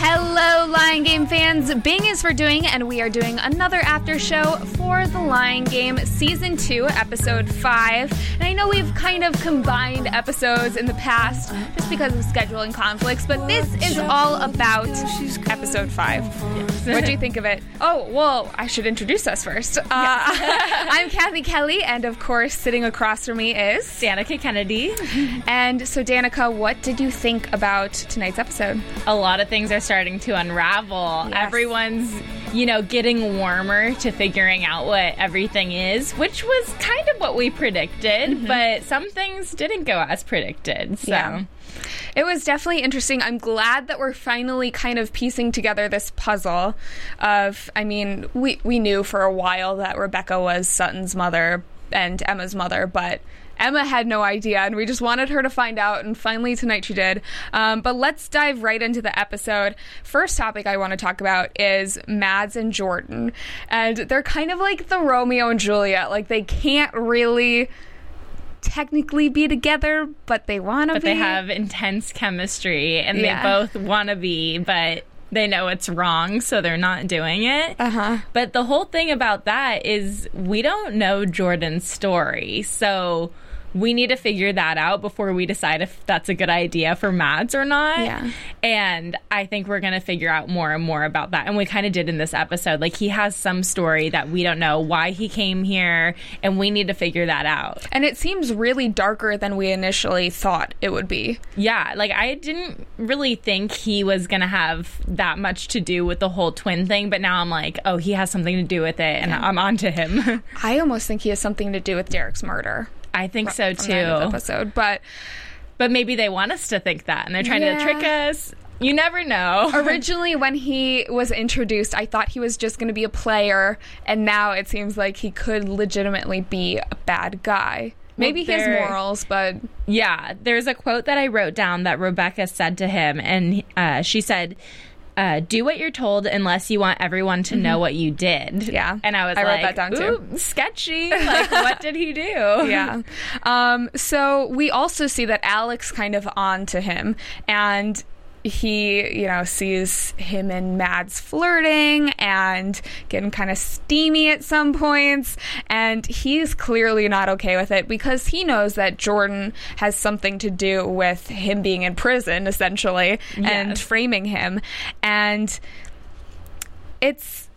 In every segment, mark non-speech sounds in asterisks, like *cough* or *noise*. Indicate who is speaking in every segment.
Speaker 1: Hello, Lying Game fans. Bing is for doing, and we are doing another after show for The Lying Game Season 2, Episode 5. And I know we've kind of combined episodes in the past just because of scheduling conflicts, but this is all about Episode 5. What do you think of it? Oh, well, I should introduce us first. Uh, *laughs* I'm Cathy Kelley, and of course, sitting across from me is
Speaker 2: Danica Kennedy.
Speaker 1: And so, Danica, what did you think about tonight's episode?
Speaker 2: A lot of things are starting to unravel.
Speaker 1: Yes.
Speaker 2: Everyone's, you know, getting warmer to figuring out what everything is, which was kind of what we predicted, mm-hmm. but some things didn't go as predicted. So.
Speaker 1: Yeah. It was definitely interesting. I'm glad that we're finally kind of piecing together this puzzle of I mean, we we knew for a while that Rebecca was Sutton's mother and Emma's mother, but Emma had no idea, and we just wanted her to find out, and finally tonight she did. Um, but let's dive right into the episode. First topic I want to talk about is Mads and Jordan, and they're kind of like the Romeo and Juliet. Like they can't really technically be together, but they want to be.
Speaker 2: But they have intense chemistry and
Speaker 1: Yeah.
Speaker 2: they both want to be, but they know it's wrong, so they're not doing it.
Speaker 1: Uh huh.
Speaker 2: But the whole thing about that is we don't know Jordan's story. So we need to figure that out before we decide if that's a good idea for Mads or not.
Speaker 1: Yeah.
Speaker 2: And I think we're going to figure out more and more about that. And we kind of did in this episode. Like he has some story that we don't know why he came here, and we need to figure that out.
Speaker 1: And it seems really darker than we initially thought it would be.
Speaker 2: Yeah, like I didn't really think he was going to have that much to do with the whole twin thing, but now I'm like, oh, he has something to do with it, and I'm on to him. *laughs*
Speaker 1: I almost think he has something to do with Derek's murder.
Speaker 2: I think so
Speaker 1: from the end of the
Speaker 2: too.
Speaker 1: episode, but
Speaker 2: But maybe they want us to think that, and they're trying
Speaker 1: Yeah.
Speaker 2: to trick us. You never know. *laughs*
Speaker 1: originally when he was introduced, I thought he was just going to be a player, and now it seems like he could legitimately be a bad guy. Maybe he has
Speaker 2: there-
Speaker 1: morals, but
Speaker 2: Yeah, there's a quote that I wrote down that Rebecca said to him, and uh, she said, uh, "Do what you're told unless you want everyone to know what you did."
Speaker 1: Mm-hmm. Yeah.
Speaker 2: and I was
Speaker 1: I wrote
Speaker 2: like,
Speaker 1: that down too.
Speaker 2: Sketchy. Like, what did he do?" *laughs*
Speaker 1: yeah. Um, so we also see that Alec's kind of on to him, and he, you know, sees him and Mads flirting and getting kind of steamy at some points, and he's clearly not okay with it because he knows that Jordan has something to do with him being in prison, essentially, and framing him, and it's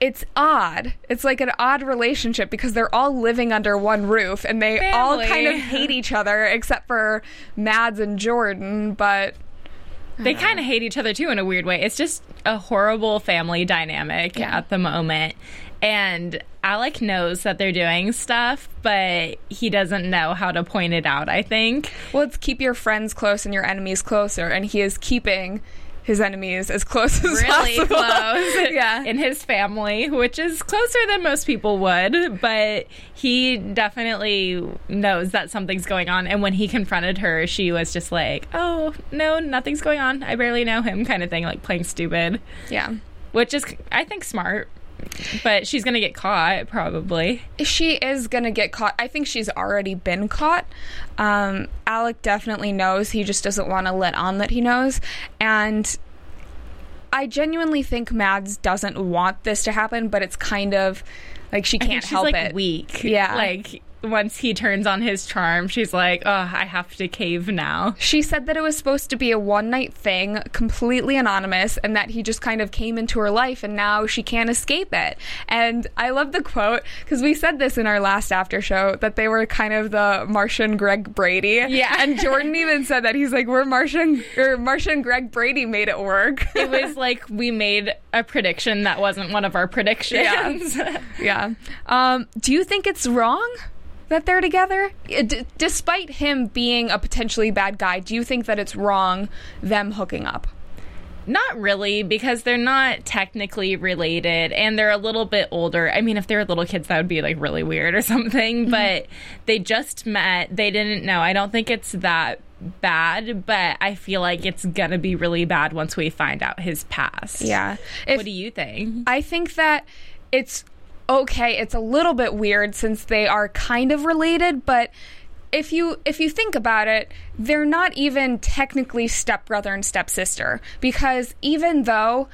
Speaker 1: it's odd. It's like an odd relationship because they're all living under one roof and they all kind of hate each other except for Mads and Jordan, but
Speaker 2: They kind of uh-huh. hate each other too in a weird way. It's just a horrible family dynamic
Speaker 1: Yeah.
Speaker 2: at the moment. And Alec knows that they're doing stuff, but he doesn't know how to point it out, I think.
Speaker 1: well, it's keep your friends close and your enemies closer and he is keeping his enemies as close as
Speaker 2: Really
Speaker 1: possible.
Speaker 2: close *laughs*
Speaker 1: yeah.
Speaker 2: in his family, which is closer than most people would, but he definitely knows that something's going on. And when he confronted her, she was just like, oh, no, nothing's going on. I barely know him, kind of thing, like playing stupid,
Speaker 1: yeah.
Speaker 2: which is, I think, smart. But she's going to get caught, probably.
Speaker 1: she is gonna get caught. I think she's already been caught. Um, Alec definitely knows. He just doesn't want to let on that he knows. And I genuinely think Mads doesn't want this to happen, but it's kind of like she can't
Speaker 2: she's
Speaker 1: help
Speaker 2: like
Speaker 1: it.
Speaker 2: weak.
Speaker 1: Yeah.
Speaker 2: Like once he turns on his charm, she's like, "Oh, I have to cave now."
Speaker 1: She said that it was supposed to be a one night thing, completely anonymous, and that he just kind of came into her life and now she can't escape it. And I love the quote because we said this in our last after show that they were kind of the Marcia and Greg Brady.
Speaker 2: Yeah.
Speaker 1: And Jordan *laughs* even said that he's like, we're Martian or Marcia and Greg Brady made it work.
Speaker 2: It was *laughs* like we made a prediction that wasn't one of our predictions.
Speaker 1: yeah. *laughs* Um, do you think it's wrong? That they're together, uh, D- despite him being a potentially bad guy. Do you think that it's wrong them hooking up?
Speaker 2: Not really, because they're not technically related and they're a little bit older. I mean, if they were little kids, that would be like really weird or *laughs* something, mm-hmm. but they just met. They didn't know. I don't think it's that bad, but I feel like it's gonna be really bad once we find out his past.
Speaker 1: Yeah.
Speaker 2: what do you think?
Speaker 1: I think that it's okay. It's a little bit weird since they are kind of related, but if you if you think about it, they're not even technically stepbrother and stepsister because even though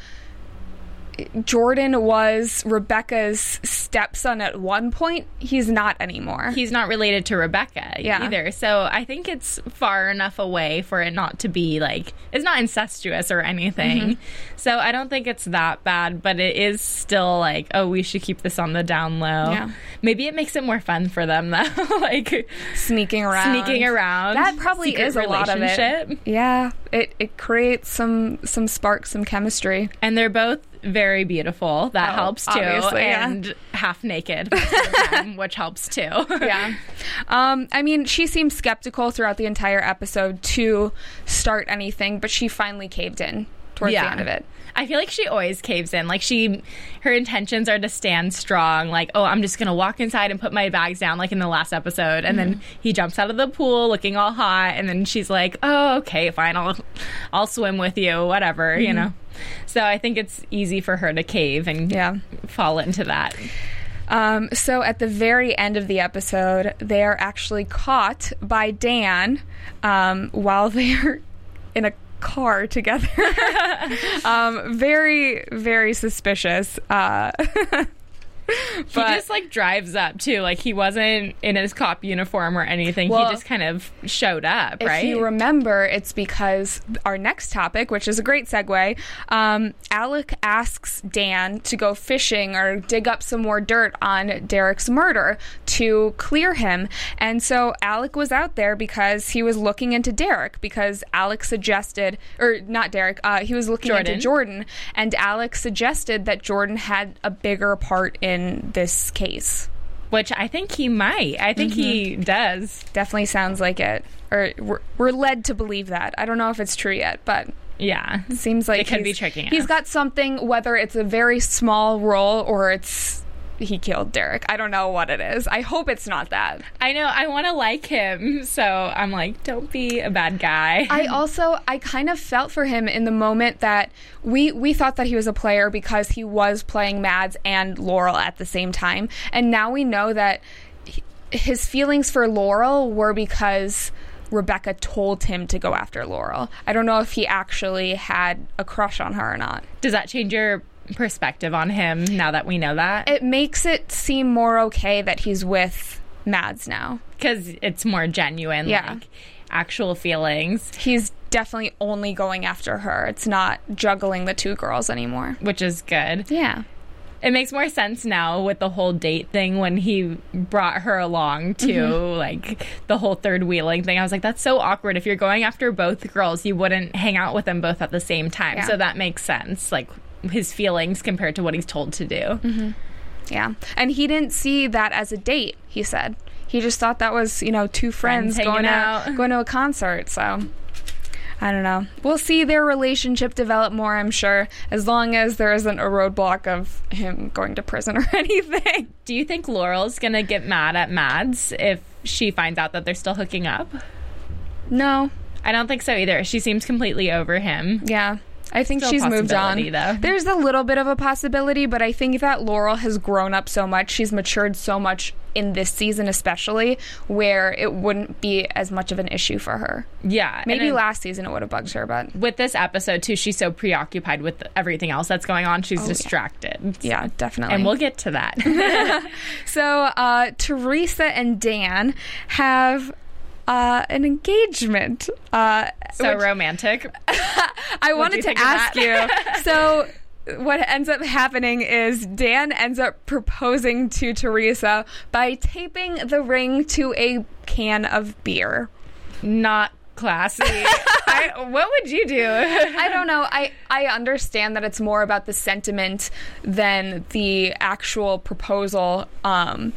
Speaker 1: Jordan was Rebecca's stepson at one point, he's not anymore.
Speaker 2: He's not related to Rebecca
Speaker 1: Yeah.
Speaker 2: either. So I think it's far enough away for it not to be like it's not incestuous or anything.
Speaker 1: Mm-hmm.
Speaker 2: So I don't think it's that bad, but it is still like, oh, we should keep this on the down low.
Speaker 1: Yeah.
Speaker 2: Maybe it makes it more fun for them though. *laughs* like
Speaker 1: sneaking around.
Speaker 2: sneaking around.
Speaker 1: That probably is a lot of it. Yeah, it it creates some some sparks, some chemistry.
Speaker 2: And they're both very beautiful. That
Speaker 1: Oh,
Speaker 2: helps too.
Speaker 1: obviously, yeah.
Speaker 2: and half naked, *laughs* time, which helps too.
Speaker 1: yeah. *laughs* Um, I mean, she seemed skeptical throughout the entire episode to start anything, but she finally caved in towards the end of it.
Speaker 2: I feel like she always caves in. Like she, her intentions are to stand strong. Like, oh, I'm just gonna walk inside and put my bags down, like in the last episode. And
Speaker 1: Mm-hmm.
Speaker 2: then he jumps out of the pool looking all hot, and then she's like, oh, okay, fine, I'll, I'll swim with you, whatever, you know. So I think it's easy for her to cave and
Speaker 1: Mm-hmm. Yeah.
Speaker 2: fall into that.
Speaker 1: Um, so at the very end of the episode, they are actually caught by Dan um, while *laughs* they're in a car together. *laughs* um, very, very suspicious. Uh, *laughs* *laughs*
Speaker 2: He just like drives up too. Like he wasn't in his cop uniform or anything.
Speaker 1: Well,
Speaker 2: he just kind of showed up,
Speaker 1: if
Speaker 2: right?
Speaker 1: you remember, it's because our next topic, which is a great segue, um, Alec asks Dan to go fishing or dig up some more dirt on Derek's murder to clear him. And so Alec was out there because he was looking into Derek because Alec suggested, or not Derek, uh, he was looking
Speaker 2: Jordan.
Speaker 1: into Jordan, and Alec suggested that Jordan had a bigger part in this case.
Speaker 2: Which I think he might. I think he
Speaker 1: Mm-hmm.
Speaker 2: does.
Speaker 1: Definitely sounds like it. Or we're, we're led to believe that. I don't know if it's true yet, but
Speaker 2: Yeah.
Speaker 1: seems like
Speaker 2: It could be tricking
Speaker 1: He's got something, whether it's a very small role or it's he killed Derek. I don't know what it is. I hope it's not that.
Speaker 2: I know. I want to like him, so I'm like, don't be a bad guy.
Speaker 1: I *laughs* also I kind of felt for him in the moment that we we thought that he was a player because he was playing Mads and Laurel at the same time, and now we know that he- his feelings for Laurel were because Rebecca told him to go after Laurel. I don't know if he actually had a crush on her or not.
Speaker 2: Does that change your perspective on him now that we know that?
Speaker 1: It makes it seem more okay that he's with Mads now.
Speaker 2: Because it's more genuine,
Speaker 1: Yeah.
Speaker 2: like actual feelings,
Speaker 1: He's definitely only going after her. It's not juggling the two girls anymore.
Speaker 2: which is good.
Speaker 1: Yeah.
Speaker 2: It makes more sense now with the whole date thing when he brought her along to
Speaker 1: Mm-hmm.
Speaker 2: like the whole third wheeling thing. I was like, that's so awkward. If you're going after both girls, you wouldn't hang out with them both at the same time.
Speaker 1: Yeah.
Speaker 2: So that makes sense. Like his feelings compared to what he's told to do.
Speaker 1: Mm-hmm. Yeah. And he didn't see that as a date, he said. He just thought that was, you know, two friends,
Speaker 2: Friends
Speaker 1: going to
Speaker 2: out. *laughs*
Speaker 1: going to a concert. So I don't know. We'll see their relationship develop more, I'm sure, as long as there isn't a roadblock of him going to prison or *laughs* anything.
Speaker 2: Do you think Laurel's gonna get mad at Mads if she finds out that they're still hooking up?
Speaker 1: No.
Speaker 2: I don't think so either. She seems completely over him.
Speaker 1: Yeah. I think
Speaker 2: Still
Speaker 1: she's moved on.
Speaker 2: though.
Speaker 1: There's a little bit of a possibility, but I think that Laurel has grown up so much, she's matured so much in this season, especially, where it wouldn't be as much of an issue for her.
Speaker 2: Yeah.
Speaker 1: Maybe last season it would have bugged her, but
Speaker 2: with this episode too, she's so preoccupied with everything else that's going on, she's distracted.
Speaker 1: Oh, yeah, definitely.
Speaker 2: And we'll get to that. *laughs*
Speaker 1: So uh, Teresa and Dan have uh, an engagement. Uh,
Speaker 2: so
Speaker 1: which
Speaker 2: romantic. *laughs*
Speaker 1: I wanted to ask you. *laughs* So what ends up happening is Dan ends up proposing to Teresa by taping the ring to a can of beer.
Speaker 2: Not classy. *laughs* I, what would you do?
Speaker 1: I don't know. I, I understand that it's more about the sentiment than the actual proposal. Um,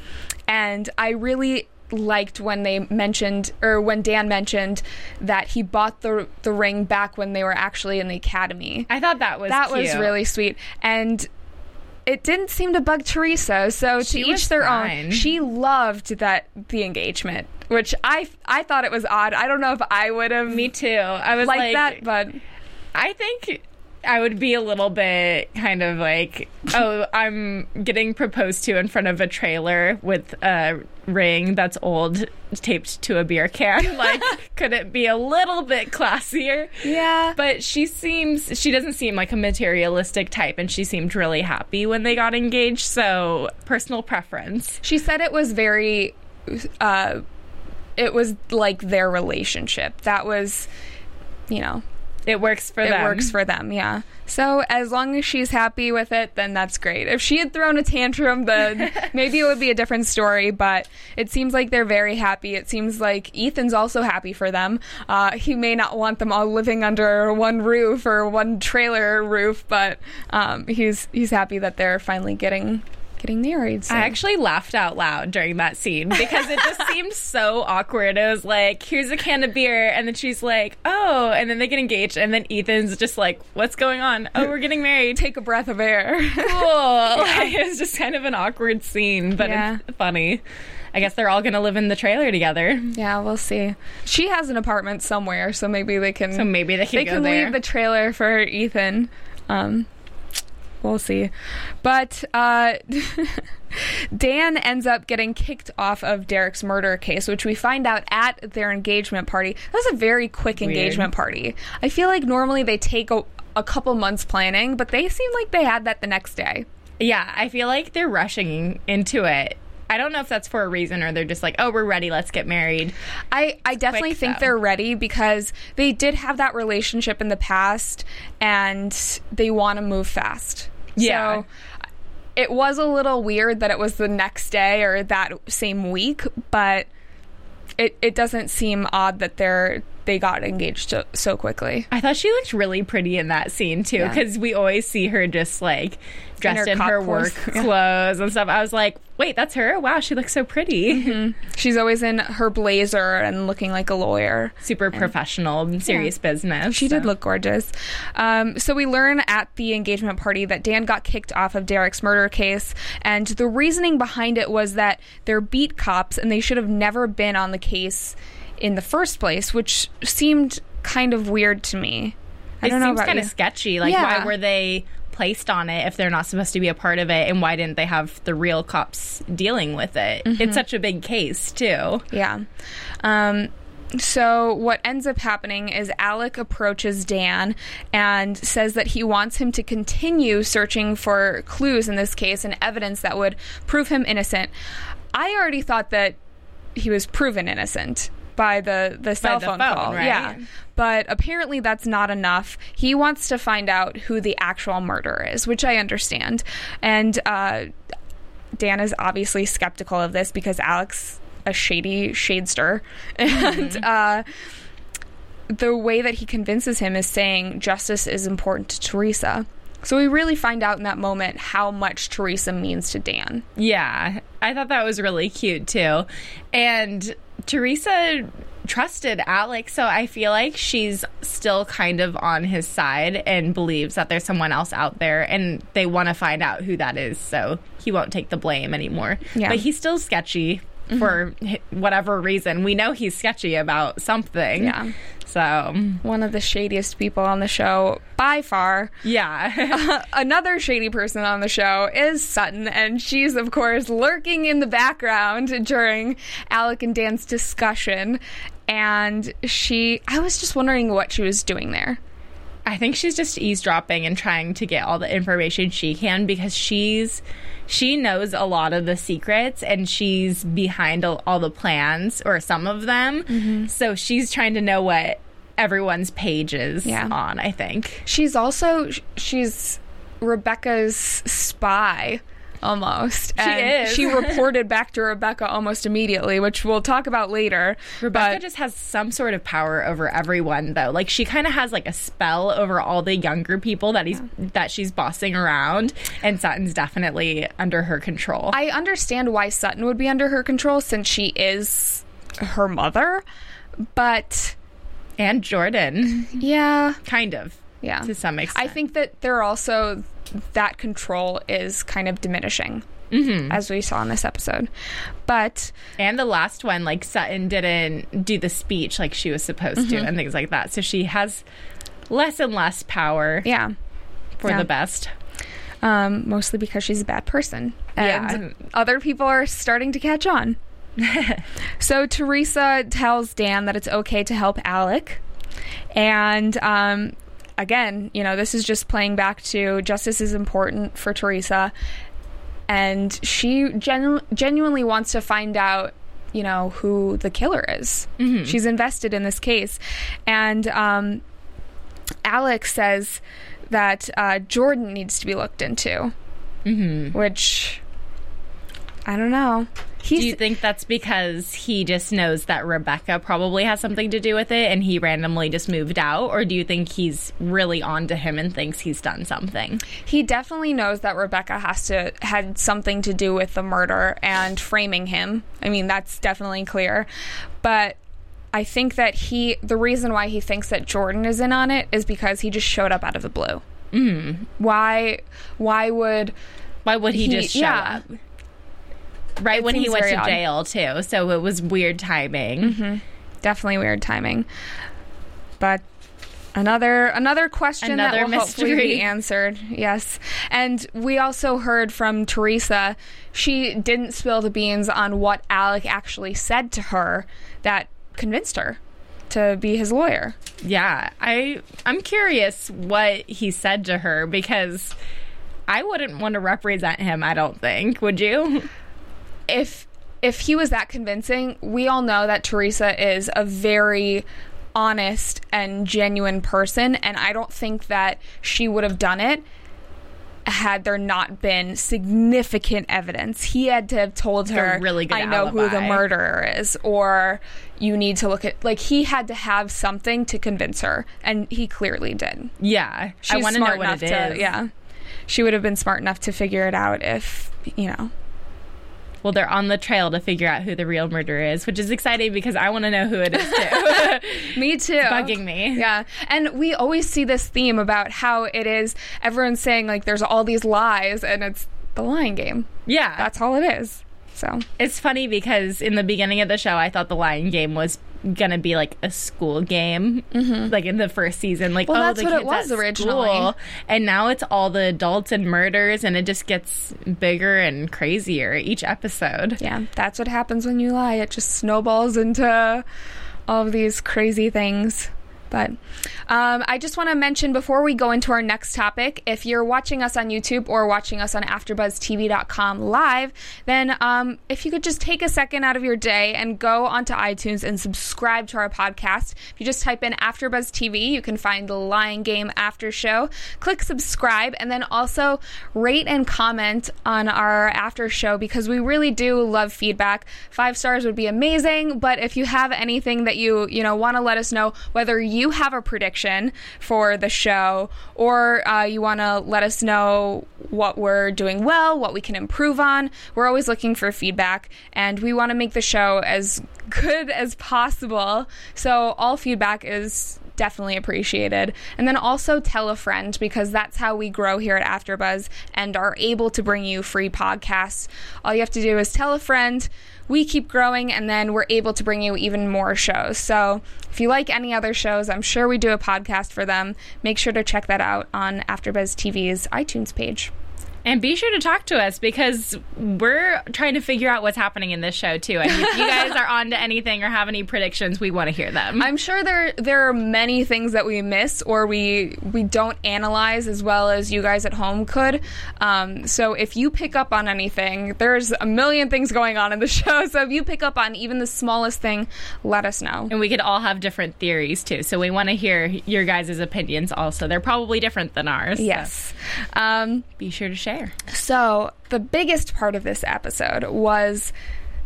Speaker 1: and I really liked when they mentioned, or when Dan mentioned that he bought the the ring back when they were actually in the academy.
Speaker 2: I thought that was
Speaker 1: that was really sweet, and it didn't seem to bug Teresa. So
Speaker 2: She
Speaker 1: to each their
Speaker 2: fine.
Speaker 1: own. She loved that the engagement, which I I thought it was odd. I don't know if I would have
Speaker 2: Me too. I was
Speaker 1: like,
Speaker 2: like,
Speaker 1: that, but
Speaker 2: I think I would be a little bit kind of like, oh, I'm getting proposed to in front of a trailer with a ring that's old taped to a beer can. *laughs* Like, could it be a little bit classier?
Speaker 1: yeah.
Speaker 2: But she seems, she doesn't seem like a materialistic type, and she seemed really happy when they got engaged. So, personal preference.
Speaker 1: She said it was very, uh, it was like their relationship. That was, you know,
Speaker 2: It works for
Speaker 1: it
Speaker 2: them.
Speaker 1: works for them. Yeah. So as long as she's happy with it, then that's great. If she had thrown a tantrum, then *laughs* maybe it would be a different story. But it seems like they're very happy. It seems like Ethan's also happy for them. Uh, he may not want them all living under one roof or one trailer roof, but um, he's he's happy that they're finally getting getting married. So.
Speaker 2: I actually laughed out loud during that scene because it just *laughs* seemed so awkward. It was like, here's a can of beer, and then she's like, oh, and then they get engaged, and then Ethan's just like, what's going on? Oh, we're getting married.
Speaker 1: take a breath of air.
Speaker 2: Cool. *laughs* Like, it was just kind of an awkward scene, but
Speaker 1: Yeah.
Speaker 2: it's funny. I guess they're all going to live in the trailer together.
Speaker 1: yeah, we'll see. She has an apartment somewhere, so maybe they can.
Speaker 2: So maybe they can
Speaker 1: they can
Speaker 2: there.
Speaker 1: leave the trailer for Ethan. Um, we'll see. But uh, *laughs* Dan ends up getting kicked off of Derek's murder case, which we find out at their engagement party. That was a very quick engagement party. I feel like normally they take a, a couple months planning, but they seem like they had that the next day.
Speaker 2: Yeah, I feel like they're rushing into it. I don't know if that's for a reason or they're just like, oh, we're ready, let's get married.
Speaker 1: I, I definitely
Speaker 2: quick,
Speaker 1: think they're ready because they did have that relationship in the past and they want to move fast.
Speaker 2: Yeah.
Speaker 1: So it was a little weird that it was the next day or that same week, but it, it doesn't seem odd that they're they got engaged so, so quickly.
Speaker 2: I thought she looked really pretty in that scene too,
Speaker 1: Yeah.
Speaker 2: because we always see her just like dressed
Speaker 1: her
Speaker 2: in her work *laughs*
Speaker 1: clothes.
Speaker 2: Clothes and stuff. I was like, wait, that's her? Wow, she looks so pretty.
Speaker 1: She's always in her blazer and looking like a lawyer.
Speaker 2: Super professional, serious business.
Speaker 1: She did look gorgeous. Um, so we learn at the engagement party that Dan got kicked off of Derek's murder case, and the reasoning behind it was that they're beat cops and they should have never been on the case in the first place, which seemed kind of weird to me. I
Speaker 2: It
Speaker 1: don't know
Speaker 2: seems kind of sketchy. Like,
Speaker 1: Yeah.
Speaker 2: why were they placed on it if they're not supposed to be a part of it? And why didn't they have the real cops dealing with it?
Speaker 1: Mm-hmm.
Speaker 2: It's such a big case, too.
Speaker 1: Yeah. Um, so what ends up happening is Alec approaches Dan and says that he wants him to continue searching for clues in this case and evidence that would prove him innocent. I already thought that he was proven innocent by the the cell
Speaker 2: the
Speaker 1: phone,
Speaker 2: phone,
Speaker 1: call.
Speaker 2: right?
Speaker 1: Yeah. But apparently that's not enough. He wants to find out who the actual murderer is, which I understand. And uh, Dan is obviously skeptical of this because Alec's a shady shadester *laughs* and uh, the way that he convinces him is saying justice is important to Teresa. So we really find out in that moment how much Teresa means to Dan.
Speaker 2: Yeah, I thought that was really cute too. And Teresa trusted Alex, so I feel like she's still kind of on his side and believes that there's someone else out there and they want to find out who that is, so he won't take the blame anymore.
Speaker 1: Yeah.
Speaker 2: But he's still sketchy. For whatever reason. We know he's sketchy about something.
Speaker 1: Yeah.
Speaker 2: So,
Speaker 1: One of the shadiest people on the show by far.
Speaker 2: yeah. *laughs* *laughs*
Speaker 1: Another shady person on the show is Sutton, and she's, of course, lurking in the background during Alec and Dan's discussion. And she, I was just wondering what she was doing there.
Speaker 2: I think she's just eavesdropping and trying to get all the information she can because she's she knows a lot of the secrets and she's behind all, all the plans or some of them.
Speaker 1: Mm-hmm.
Speaker 2: So she's trying to know what everyone's page is
Speaker 1: Yeah.
Speaker 2: on, I think.
Speaker 1: She's also, she's Rebecca's spy. Almost. She
Speaker 2: is.
Speaker 1: She reported back to Rebecca almost immediately, which we'll talk about later.
Speaker 2: Rebecca
Speaker 1: but-
Speaker 2: just has some sort of power over everyone though. Like she kind of has like a spell over all the younger people that he's that she's bossing around and Sutton's definitely under her control.
Speaker 1: I understand why Sutton would be under her control since she is her mother, but
Speaker 2: and Jordan
Speaker 1: yeah,
Speaker 2: kind of
Speaker 1: yeah.
Speaker 2: to some extent.
Speaker 1: I think that there also that control is kind of diminishing. Mm-hmm. As we saw in this episode. But
Speaker 2: And the last one, like Sutton didn't do the speech like she was supposed
Speaker 1: Mm-hmm.
Speaker 2: to, and things like that. So she has less and less power
Speaker 1: yeah,
Speaker 2: for
Speaker 1: yeah.
Speaker 2: the best.
Speaker 1: um, mostly because she's a bad person. And
Speaker 2: Yeah.
Speaker 1: other people are starting to catch on. *laughs* so Teresa tells Dan that it's okay to help Alec. And um, again, you know, this is just playing back to justice is important for Teresa. And she genu- genuinely wants to find out, you know, who the killer is. She's invested in this case. And um, Alex says that uh, Jordan needs to be looked into, mm-hmm. which I don't know. He's,
Speaker 2: Do you think that's because he just knows that Rebecca probably has something to do with it and he randomly just moved out? Or do you think he's really on to him and thinks he's done something?
Speaker 1: he definitely knows that Rebecca has to had something to do with the murder and framing him. I mean, that's definitely clear. But I think that he the reason why he thinks that Jordan is in on it is because he just showed up out of the blue. Mm. Why why would
Speaker 2: Why would he,
Speaker 1: He-
Speaker 2: just show
Speaker 1: yeah.
Speaker 2: up? Right
Speaker 1: It
Speaker 2: when he went to
Speaker 1: odd.
Speaker 2: jail, too. So it was weird timing. Mm-hmm.
Speaker 1: definitely weird timing. But another another question
Speaker 2: Another
Speaker 1: that will hopefully
Speaker 2: mystery.
Speaker 1: be answered. Yes, and we also heard from Teresa. She didn't spill the beans on what Alec actually said to her that convinced her to be his lawyer.
Speaker 2: Yeah, I I'm curious what he said to her because I wouldn't want to represent him. I don't think. Would you?
Speaker 1: If if he was that convincing, we all know that Teresa is a very honest and genuine person, and I don't think that she would have done it had there not been significant evidence. He had to have told her,
Speaker 2: really
Speaker 1: "I know who the murderer is," or "You need to look at." Like he had to have something to convince her, and he clearly did.
Speaker 2: Yeah,
Speaker 1: She's
Speaker 2: I want to know
Speaker 1: smart
Speaker 2: what it
Speaker 1: to,
Speaker 2: is.
Speaker 1: yeah. She would have been smart enough to figure it out if you know.
Speaker 2: Well, they're on the trail to figure out who the real murderer is, which is exciting because I want to know who it is too. *laughs*
Speaker 1: Me too.
Speaker 2: bugging me.
Speaker 1: Yeah. And we always see this theme about how it is everyone's saying like there's all these lies and it's the lying game.
Speaker 2: yeah,
Speaker 1: That's all it is. So
Speaker 2: it's funny because in the beginning of the show, I thought the Lying Game was gonna be like a school game, mm-hmm. like in the first season. Like,
Speaker 1: Well,
Speaker 2: oh,
Speaker 1: that's
Speaker 2: the
Speaker 1: what it was originally.
Speaker 2: school. and now it's all the adults and murders, and it just gets bigger and crazier each episode.
Speaker 1: yeah, that's what happens when you lie. It just snowballs into all of these crazy things. But um, I just want to mention before we go into our next topic, if you're watching us on YouTube or watching us on AfterBuzzTV.com live, then um, if you could just take a second out of your day and go onto iTunes and subscribe to our podcast. If you just type in AfterBuzz TV, you can find the Lying Game After Show. Click subscribe and then also rate and comment on our after show because we really do love feedback. Five stars would be amazing, but if you have anything that you you know want to let us know, whether you have a prediction for the show or uh, you want to let us know what we're doing well, what we can improve on, we're always looking for feedback, and we want to make the show as good *laughs* as possible. So all feedback is definitely appreciated. And then also tell a friend because that's how we grow here at AfterBuzz and are able to bring you free podcasts. All you have to do is tell a friend. We keep growing and then we're able to bring you even more shows. So if you like any other shows, I'm sure we do a podcast for them. Make sure to check that out on AfterBuzz TV's iTunes page.
Speaker 2: And be sure to talk to us because we're trying to figure out what's happening in this show too. And if you guys are on to anything or have any predictions, we want to hear them.
Speaker 1: I'm sure there there are many things that we miss or we we don't analyze as well as you guys at home could. Um, so if you pick up on anything, there's a million things going on in the *laughs* show. So if you pick up on even the smallest thing, let us know.
Speaker 2: and we could all have different theories too. So we want to hear your guys' opinions also. They're probably different than ours. so
Speaker 1: Yes. Um,
Speaker 2: be sure to share.
Speaker 1: So, the biggest part of this episode was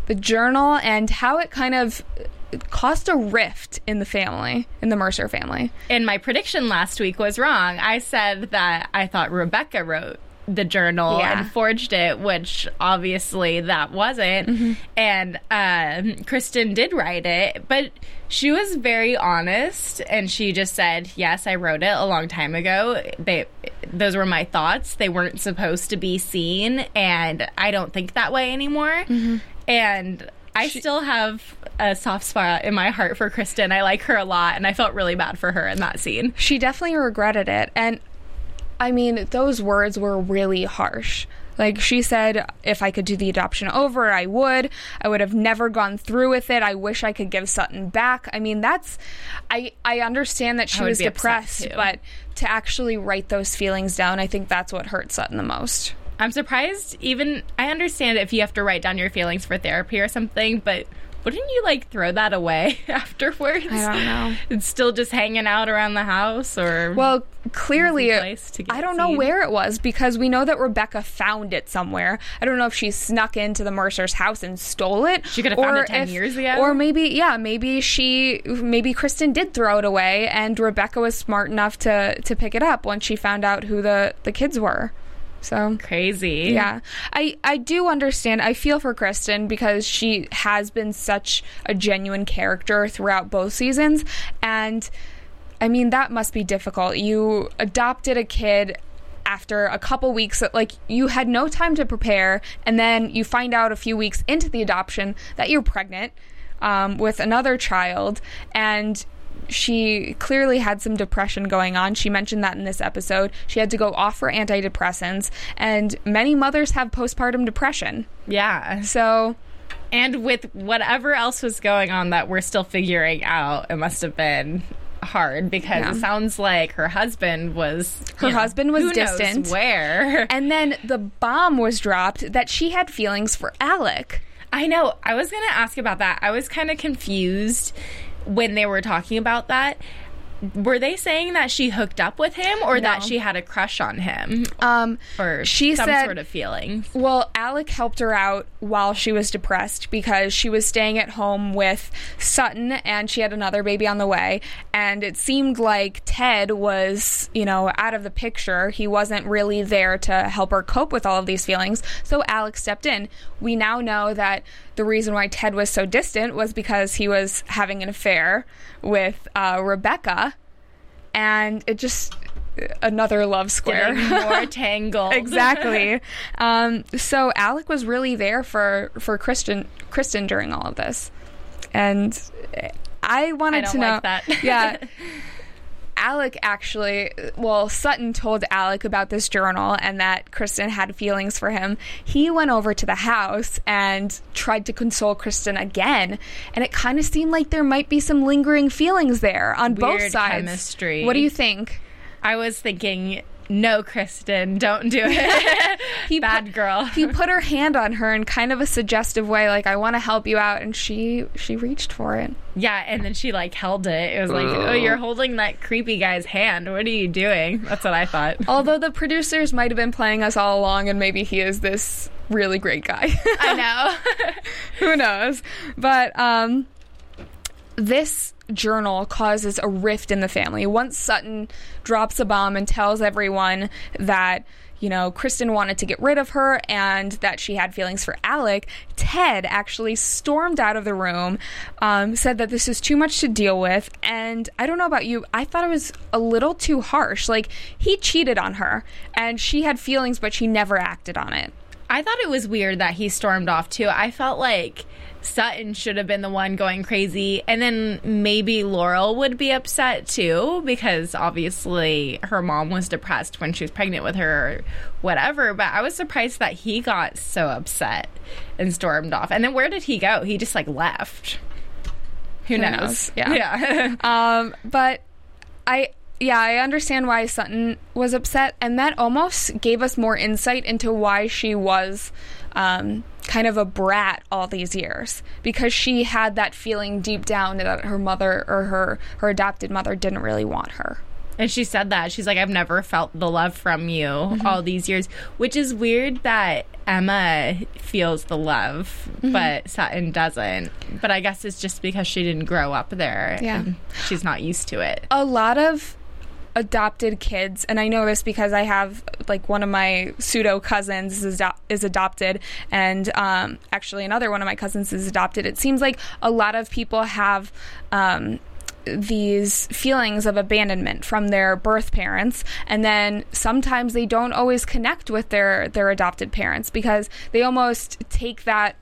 Speaker 1: the journal and how it kind of caused a rift in the family, in the Mercer family.
Speaker 2: And my prediction last week was wrong. I said that I thought Rebecca wrote the journal
Speaker 1: Yeah.
Speaker 2: and forged it, which obviously that wasn't.
Speaker 1: Mm-hmm.
Speaker 2: And um, Kristin did write it, but she was very honest and she just said, "Yes, I wrote it a long time ago. They those were my thoughts. They weren't supposed to be seen, and I don't think that way anymore."
Speaker 1: Mm-hmm.
Speaker 2: And I still have a soft spot in my heart for Kristin. I like her a lot, and I felt really bad for her in that scene.
Speaker 1: She definitely regretted it. And I mean, those words were really harsh. Like she said, if I could do the adoption over, I would. I would have never gone through with it. I wish I could give Sutton back. I mean, that's I I understand that she was depressed, but to actually write those feelings down, I think that's what hurt Sutton the most.
Speaker 2: I'm surprised. Even I understand if you have to write down your feelings for therapy or something, but wouldn't you like throw that away *laughs* afterwards?
Speaker 1: I don't know. *laughs*
Speaker 2: It's still just hanging out around the house, or
Speaker 1: Well, clearly,
Speaker 2: Easy place to get
Speaker 1: I don't know
Speaker 2: seen.
Speaker 1: where it was because we know that Rebecca found it somewhere. I don't know if she snuck into the Mercer's house and stole it.
Speaker 2: She could have found it 10
Speaker 1: if-
Speaker 2: years ago.
Speaker 1: Or maybe, yeah, maybe she, maybe Kristin did throw it away, and Rebecca was smart enough to to pick it up once she found out who the the kids were. So
Speaker 2: crazy.
Speaker 1: yeah, I I do understand. I feel for Kristin because she has been such a genuine character throughout both seasons, and I mean that must be difficult. You adopted a kid after a couple weeks like you had no time to prepare and then you find out a few weeks into the adoption that you're pregnant um, with another child and she clearly had some depression going on. She mentioned that in this episode. She had to go off her antidepressants, and many mothers have postpartum depression.
Speaker 2: yeah.
Speaker 1: So,
Speaker 2: And with whatever else was going on that we're still figuring out, it must have been hard because
Speaker 1: Yeah.
Speaker 2: it sounds like her husband was
Speaker 1: Her
Speaker 2: know,
Speaker 1: husband was distant.
Speaker 2: where
Speaker 1: and then the bomb was dropped that she had feelings for Alec.
Speaker 2: I know. I was going to ask about that. I was kind of confused when they were talking about that. Were they saying that she hooked up with him or that she had a crush on him
Speaker 1: Um,
Speaker 2: or
Speaker 1: she
Speaker 2: some
Speaker 1: said
Speaker 2: sort of feelings?
Speaker 1: Well, Alec helped her out while she was depressed because she was staying at home with Sutton and she had another baby on the way. And it seemed like Ted was, you know, out of the picture. He wasn't really there to help her cope with all of these feelings. So Alec stepped in. We now know that the reason why Ted was so distant was because he was having an affair with uh, Rebecca. And it just. Another love square.
Speaker 2: More *laughs* tangled.
Speaker 1: exactly. *laughs* Um, so Alec was really there for for Kristin Kristin during all of this, and I wanted
Speaker 2: I don't
Speaker 1: to know.
Speaker 2: like that.
Speaker 1: yeah. *laughs* Alec actually, well, Sutton told Alec about this journal and that Kristin had feelings for him. He went over to the house and tried to console Kristin again, and it kind of seemed like there might be some lingering feelings there on both
Speaker 2: Weird
Speaker 1: sides.
Speaker 2: chemistry.
Speaker 1: What do you think?
Speaker 2: I was thinking, no, Kristin, don't do it. *laughs*
Speaker 1: He
Speaker 2: Bad
Speaker 1: put-
Speaker 2: girl.
Speaker 1: he put her hand on her in kind of a suggestive way, like I want to help you out, and she she reached for it.
Speaker 2: yeah, and then she like held it. It was like, oh, you're holding that creepy guy's hand. What are you doing? That's what I thought. *laughs*
Speaker 1: Although the producers might have been playing us all along, and maybe he is this really great guy.
Speaker 2: I know. *laughs*
Speaker 1: Who knows? But um, this journal causes a rift in the family. Once Sutton drops a bomb and tells everyone that, you know, Kristin wanted to get rid of her and that she had feelings for Alec, Ted actually stormed out of the room, um, said that this is too much to deal with. And I don't know about you, I thought it was a little too harsh. Like, he cheated on her and she had feelings, but she never acted on it.
Speaker 2: I thought it was weird that he stormed off too. I felt like Sutton should have been the one going crazy, and then maybe Laurel would be upset too because obviously her mom was depressed when she was pregnant with her, or whatever. But I was surprised that he got so upset and stormed off. And then where did he go? He just like left. Who, knows?
Speaker 1: knows? Yeah.
Speaker 2: yeah. *laughs*
Speaker 1: Um, but I yeah, I understand why Sutton was upset, and that almost gave us more insight into why she was um, kind of a brat all these years because she had that feeling deep down that her mother or her her adopted mother didn't really want her.
Speaker 2: And she said that. She's like, I've never felt the love from you
Speaker 1: Mm-hmm.
Speaker 2: all these years, which is weird that Emma feels the love,
Speaker 1: Mm-hmm.
Speaker 2: but Sutton doesn't. But I guess it's just because she didn't grow up there.
Speaker 1: Yeah.
Speaker 2: and she's not used to it.
Speaker 1: a lot of adopted kids and i know this because i have like one of my pseudo cousins is, ado- is adopted and um, actually another one of my cousins is adopted. It seems like a lot of people have um, these feelings of abandonment from their birth parents and then sometimes they don't always connect with their their adopted parents because they almost take that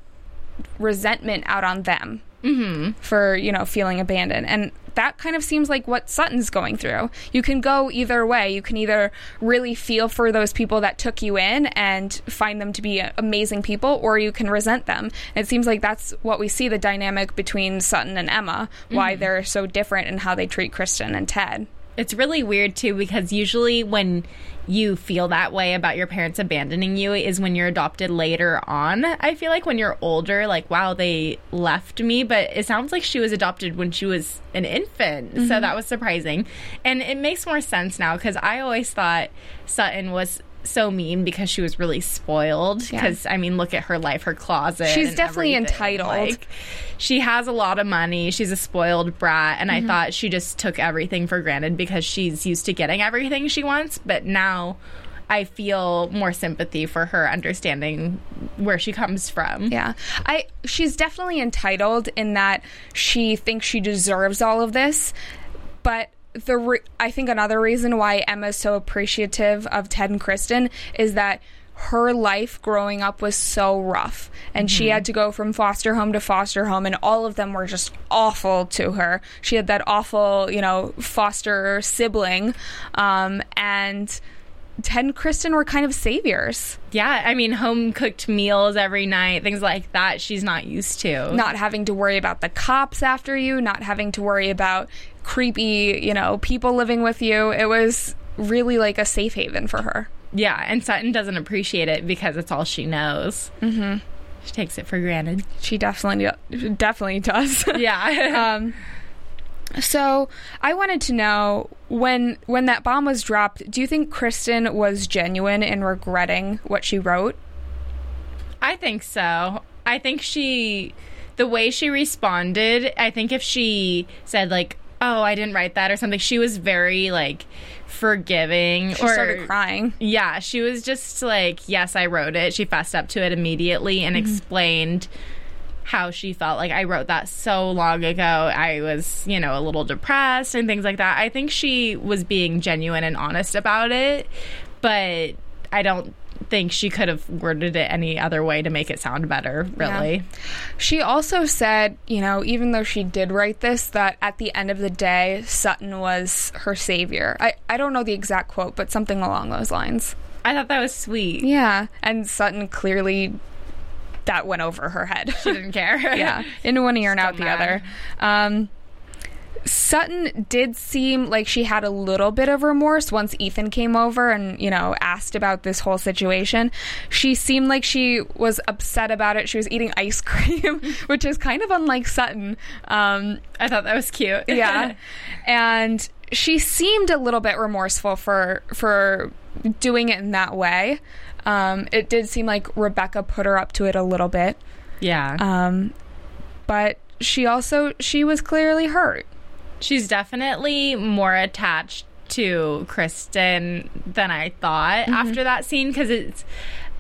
Speaker 1: resentment out on them Mm-hmm. for you know feeling abandoned and that kind of seems like what Sutton's going through. You can go either way. You can either really feel for those people that took you in and find them to be amazing people, or you can resent them. And it seems like that's what we see the dynamic between Sutton and Emma, why mm. they're so different in how they treat Kristin and Ted.
Speaker 2: It's really weird too because usually when you feel that way about your parents abandoning you is when you're adopted later on. I feel like when you're older, like, wow, they left me, but it sounds like she was adopted when she was an infant. So mm-hmm. that was surprising. And it makes more sense now because I always thought Sutton was so mean because she was really spoiled.
Speaker 1: Yeah.
Speaker 2: Because, I mean, look at her life, her closet.
Speaker 1: She's definitely
Speaker 2: everything.
Speaker 1: entitled.
Speaker 2: Like, she has a lot of money. She's a spoiled brat. And I mm-hmm. thought she just took everything for granted because she's used to getting everything she wants. But now I feel more sympathy for her understanding where she comes from.
Speaker 1: Yeah. I she's definitely entitled in that she thinks she deserves all of this, but the re- I think another reason why Emma's so appreciative of Ted and Kristin is that her life growing up was so rough. And she had to go from foster home to foster home and all of them were just awful to her. She had that awful you know foster sibling um, and ted and kristin were kind of saviors.
Speaker 2: Yeah, I mean, home cooked meals every night, things like that, she's not used to.
Speaker 1: not having to worry about the cops after you, not having to worry about creepy, you know, people living with you. It was really like a safe haven for her.
Speaker 2: Yeah, and Sutton doesn't appreciate it because it's all she knows. Mm-hmm. She takes it for granted.
Speaker 1: She definitely definitely does. *laughs*
Speaker 2: Yeah. *laughs*
Speaker 1: um so I wanted to know when when that bomb was dropped, do you think Kristin was genuine in regretting what she wrote?
Speaker 2: I think so. I think she, the way she responded, I think if she said, like, oh, I didn't write that or something, she was very, like, forgiving.
Speaker 1: She
Speaker 2: or,
Speaker 1: started crying.
Speaker 2: Yeah, she was just like, yes, I wrote it. She fessed up to it immediately and mm-hmm. explained how she felt. Like, I wrote that so long ago. I was, you know, a little depressed and things like that. I think she was being genuine and honest about it, but I don't think she could have worded it any other way to make it sound better, really.
Speaker 1: She also said, you know, even though she did write this, that at the end of the day, Sutton was her savior. I, I don't know the exact quote, but something along those lines.
Speaker 2: I thought that was sweet.
Speaker 1: Yeah. And Sutton clearly, that went over her head.
Speaker 2: She didn't care. *laughs*
Speaker 1: yeah. In one ear and out the other. Um, Sutton did seem like she had a little bit of remorse once Ethan came over and, you know, asked about this whole situation. She seemed like she was upset about it. She was eating ice *laughs* cream, which is kind of unlike Sutton. Um,
Speaker 2: I thought that was cute.
Speaker 1: yeah. *laughs* and she seemed a little bit remorseful for for doing it in that way. Um, it did seem like Rebecca put her up to it a little bit.
Speaker 2: yeah.
Speaker 1: Um, but she also she was clearly hurt.
Speaker 2: She's definitely more attached to Kristin than I thought mm-hmm. after that scene because it's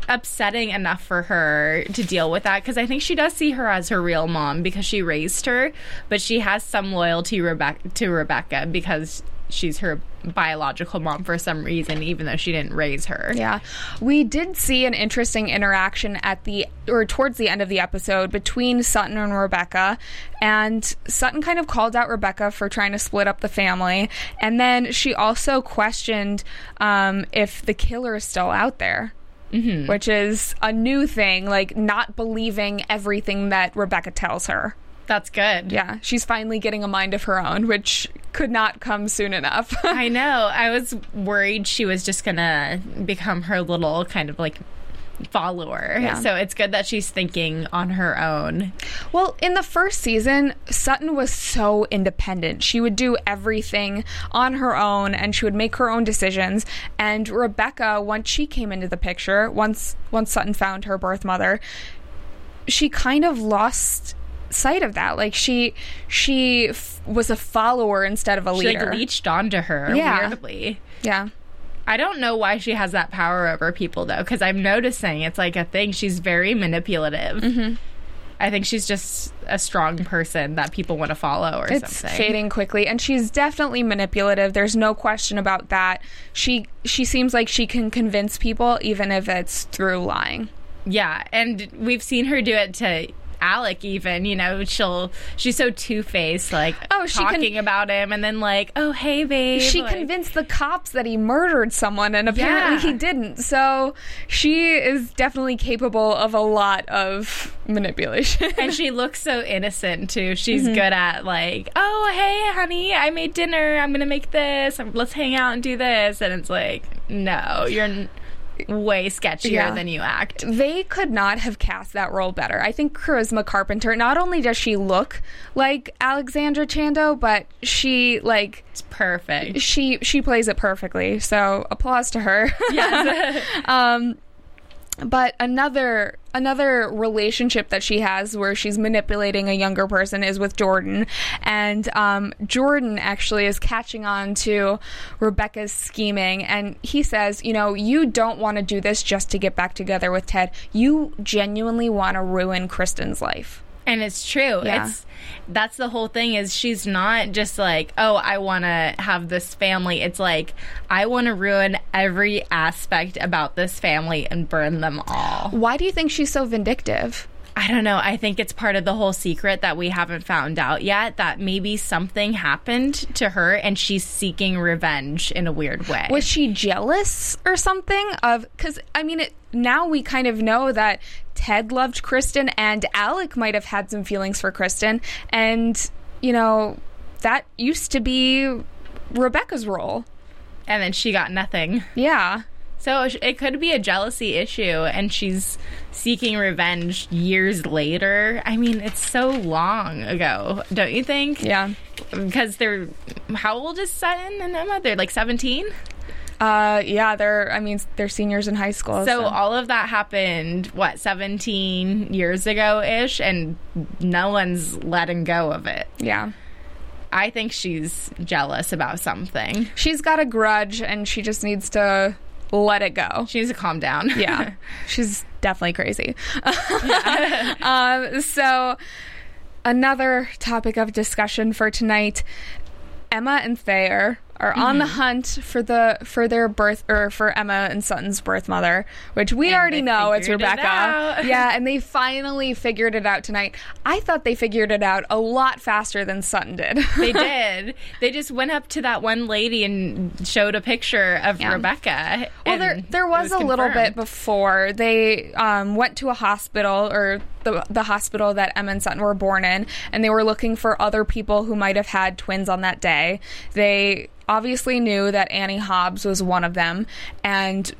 Speaker 2: upsetting enough for her to deal with that because I think she does see her as her real mom because she raised her, but she has some loyalty Rebecca to Rebecca because she's her biological mom for some reason, even though she didn't raise her.
Speaker 1: Yeah. We did see an interesting interaction at the or towards the end of the episode between Sutton and Rebecca. And Sutton kind of called out Rebecca for trying to split up the family. And then she also questioned um, if the killer is still out there. Mm-hmm. Which is a new thing, like not believing everything that Rebecca tells her.
Speaker 2: That's good.
Speaker 1: Yeah, she's finally getting a mind of her own, which could not come soon enough. *laughs*
Speaker 2: I know. I was worried she was just gonna become her little kind of like follower.
Speaker 1: Yeah.
Speaker 2: So it's good that she's thinking on her own.
Speaker 1: Well, in the first season, Sutton was so independent. She would do everything on her own and she would make her own decisions. And Rebecca, once she came into the picture, once once Sutton found her birth mother, she kind of lost sight of that. Like she she f- was a follower instead of a
Speaker 2: She
Speaker 1: leader.
Speaker 2: like leached onto her
Speaker 1: Yeah.
Speaker 2: weirdly.
Speaker 1: yeah.
Speaker 2: I don't know why she has that power over people though, because I'm noticing it's like a thing. She's very manipulative.
Speaker 1: Mm-hmm.
Speaker 2: I think she's just a strong person that people want to follow or
Speaker 1: it's
Speaker 2: something.
Speaker 1: fading quickly and she's definitely manipulative there's no question about that she she seems like she can convince people even if it's through lying
Speaker 2: Yeah, and we've seen her do it to Alec. Even you know, she'll she's so two faced, like
Speaker 1: Oh, she
Speaker 2: talking about him, and then like, oh hey babe,
Speaker 1: she
Speaker 2: like-
Speaker 1: convinced the cops that he murdered someone and apparently
Speaker 2: Yeah.
Speaker 1: he didn't so she is definitely capable of a lot of manipulation
Speaker 2: and she *laughs* looks so innocent too. She's
Speaker 1: Mm-hmm.
Speaker 2: good at like, oh hey honey, I made dinner. I'm gonna make this. Let's hang out and do this. And it's like, no, you're way sketchier
Speaker 1: Yeah.
Speaker 2: than you act.
Speaker 1: they could not have cast that role better. I think Charisma Carpenter, not only does she look like Alexandra Chando, but she like
Speaker 2: It's perfect.
Speaker 1: she she plays it perfectly. So applause to her.
Speaker 2: Yes. *laughs*
Speaker 1: Um, but another another relationship that she has where she's manipulating a younger person is with Jordan, and um, Jordan actually is catching on to Rebecca's scheming, and he says, you know, you don't want to do this just to get back together with Ted. You genuinely want to ruin Kristin's life.
Speaker 2: And it's true.
Speaker 1: Yeah.
Speaker 2: It's that's the whole thing is she's not just like, "Oh, I want to have this family." It's like, "I want to ruin every aspect about this family and burn them all."
Speaker 1: Why do you think she's so vindictive?
Speaker 2: I don't know. I think it's part of the whole secret that we haven't found out yet that maybe something happened to her and she's seeking revenge in a weird way.
Speaker 1: Was she jealous or something of cuz I mean it now we kind of know that Ted loved Kristin and Alec might have had some feelings for Kristin and you know that used to be Rebecca's role.
Speaker 2: and then she got nothing.
Speaker 1: Yeah.
Speaker 2: So it could be a jealousy issue, and she's seeking revenge years later. I mean, it's so long ago, don't you think?
Speaker 1: Yeah.
Speaker 2: Because they're how old is Sutton and Emma? They're like seventeen.
Speaker 1: Uh yeah, they're I mean they're seniors in high school.
Speaker 2: So all of that happened what seventeen years ago ish, and no one's letting go of it.
Speaker 1: yeah.
Speaker 2: I think she's jealous about something.
Speaker 1: She's got a grudge and she just needs to let it go.
Speaker 2: She needs to calm down.
Speaker 1: yeah *laughs* she's definitely crazy *laughs* um, so another topic of discussion for tonight emma and thayer are on the hunt for the for their birth or for Emma and Sutton's birth mother, which we
Speaker 2: And
Speaker 1: already know it's
Speaker 2: figured it
Speaker 1: Rebecca. yeah, *laughs* and they finally figured it out tonight. I thought they figured it out a lot faster than Sutton did.
Speaker 2: they *laughs* did. They just went up to that one lady and showed a picture of
Speaker 1: Yeah.
Speaker 2: Rebecca.
Speaker 1: Well, there there
Speaker 2: it
Speaker 1: was, a little bit before they um, went to a hospital or the the hospital that Emma and Sutton were born in, and they were looking for other people who might have had twins on that day. They obviously knew that Annie Hobbs was one of them, and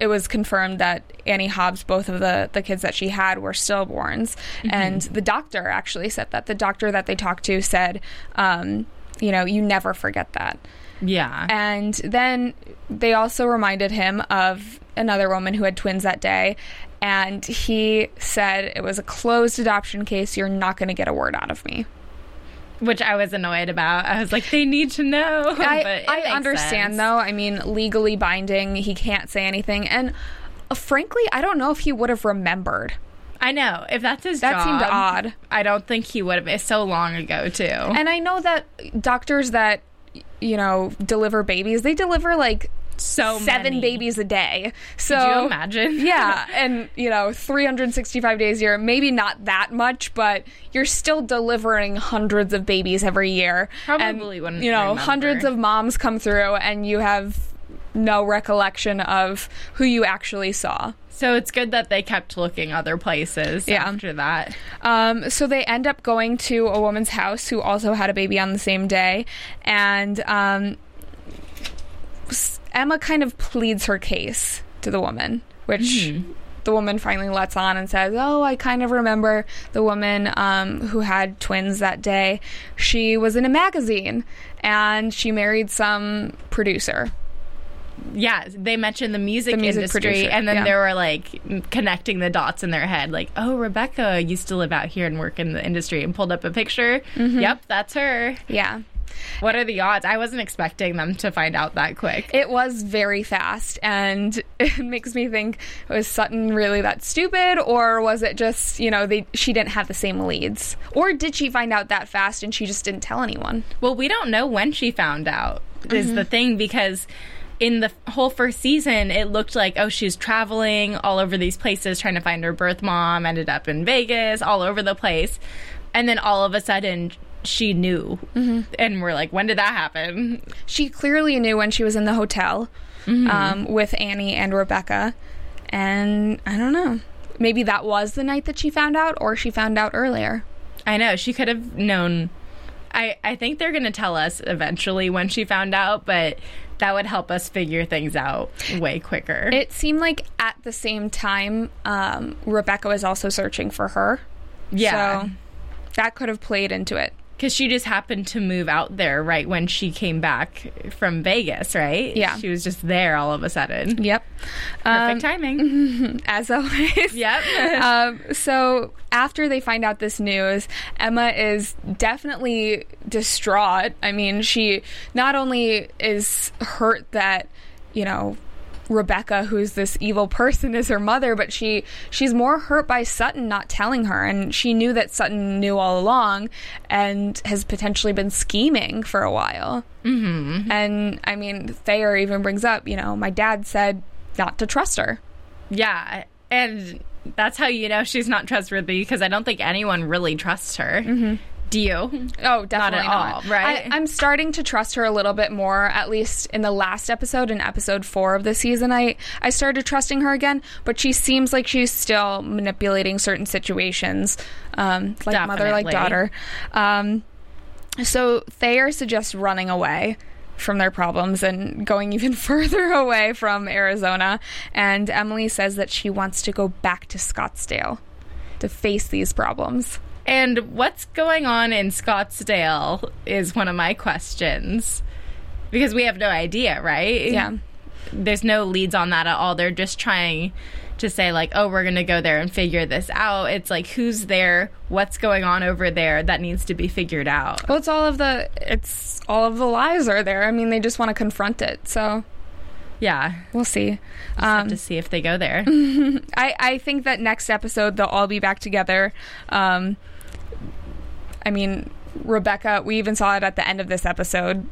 Speaker 1: it was confirmed that Annie Hobbs, both of the, the kids that she had were stillborns. And the doctor actually said that. The doctor that they talked to said, um, you know, you never forget that.
Speaker 2: Yeah.
Speaker 1: And then they also reminded him of another woman who had twins that day. And he said it was a closed adoption case. You're not going to get a word out of me.
Speaker 2: Which I was annoyed about. I was like, they need to know. *laughs*
Speaker 1: I, I understand,
Speaker 2: sense.
Speaker 1: though. I mean, legally binding, he can't say anything. And uh, frankly, I don't know if he would have remembered.
Speaker 2: I know. If that's his
Speaker 1: That
Speaker 2: job,
Speaker 1: seemed odd.
Speaker 2: I don't think he would have. It's so long ago, too.
Speaker 1: And I know that doctors that you know, deliver babies. They deliver like
Speaker 2: So
Speaker 1: seven
Speaker 2: many.
Speaker 1: babies a day. So
Speaker 2: Could you imagine? *laughs*
Speaker 1: yeah, and you know, 365 days a year, maybe not that much, but you're still delivering hundreds of babies every year.
Speaker 2: Probably
Speaker 1: and,
Speaker 2: wouldn't
Speaker 1: You know,
Speaker 2: remember.
Speaker 1: hundreds of moms come through, and you have no recollection of who you actually saw.
Speaker 2: So it's good that they kept looking other places
Speaker 1: Yeah.
Speaker 2: after that.
Speaker 1: Um, so they end up going to a woman's house who also had a baby on the same day, and um, Emma kind of pleads her case to the woman, which the woman finally lets on and says, "Oh, I kind of remember the woman um, who had twins that day. She was in a magazine, and she married some producer."
Speaker 2: Yeah, they mentioned the music,
Speaker 1: The music
Speaker 2: industry,
Speaker 1: producer,
Speaker 2: and then
Speaker 1: yeah.
Speaker 2: they were like connecting the dots in their head, like, "Oh, Rebecca used to live out here and work in the industry," and pulled up a picture.
Speaker 1: Mm-hmm.
Speaker 2: Yep, that's her.
Speaker 1: Yeah.
Speaker 2: What are the odds? I wasn't expecting them to find out that quick.
Speaker 1: It was very fast, and *laughs* it makes me think: was Sutton really that stupid, or was it just you know they she didn't have the same leads, or did she find out that fast and she just didn't tell anyone?
Speaker 2: Well, we don't know when she found out, is
Speaker 1: Mm-hmm.
Speaker 2: the thing, because in the whole first season, it looked like, oh, she's traveling all over these places trying to find her birth mom, ended up in Vegas, all over the place. And then all of a sudden, she knew.
Speaker 1: Mm-hmm.
Speaker 2: And we're like, when did that happen?
Speaker 1: She clearly knew when she was in the hotel um, with Annie and Rebecca, and I don't know. Maybe that was the night that she found out, or she found out earlier.
Speaker 2: I know, she could have known. I, I think they're going to tell us eventually when she found out, but that would help us figure things out way quicker.
Speaker 1: It seemed like at the same time, um, Rebecca was also searching for her.
Speaker 2: yeah.
Speaker 1: So that could have played into it.
Speaker 2: Because she just happened to move out there right when she came back from Vegas, right?
Speaker 1: Yeah.
Speaker 2: She was just there all of a sudden.
Speaker 1: Yep.
Speaker 2: Perfect
Speaker 1: Um,
Speaker 2: timing. *laughs*
Speaker 1: as always.
Speaker 2: Yep. *laughs*
Speaker 1: um, so after they find out this news, Emma is definitely distraught. I mean, she not only is hurt that, you know, Rebecca, who's this evil person, is her mother, but she she's more hurt by Sutton not telling her, and she knew that Sutton knew all along, and has potentially been scheming for a while. Mm-hmm. And I mean, Thayer even brings up, you know, my dad said not to trust her.
Speaker 2: yeah. And that's how you know she's not trustworthy because I don't think anyone really trusts her. Mm-hmm. Do you? *laughs*
Speaker 1: Oh, definitely not.
Speaker 2: all, right?
Speaker 1: I, I'm starting to trust her a little bit more. At least in the last episode, in episode four of the season, I I started trusting her again. But she seems like she's still manipulating certain situations, um, like mother, like daughter. Um, so Thayer suggests running away from their problems and going even *laughs* further away from Arizona. And Emily says that she wants to go back to Scottsdale to face these problems.
Speaker 2: And what's going on in Scottsdale is one of my questions. Because we have no idea, right?
Speaker 1: Yeah.
Speaker 2: There's no leads on that at all. They're just trying to say, like, oh, we're going to go there and figure this out. It's like, who's there? What's going on over there that needs to be figured out?
Speaker 1: Well, it's all of the it's all of the lies are there. I mean, they just want to confront it. So
Speaker 2: Yeah.
Speaker 1: we'll see.
Speaker 2: Have
Speaker 1: Um,
Speaker 2: to see if they go there. *laughs*
Speaker 1: I I think that next episode they'll all be back together. Um, I mean, Rebecca. We even saw it at the end of this episode.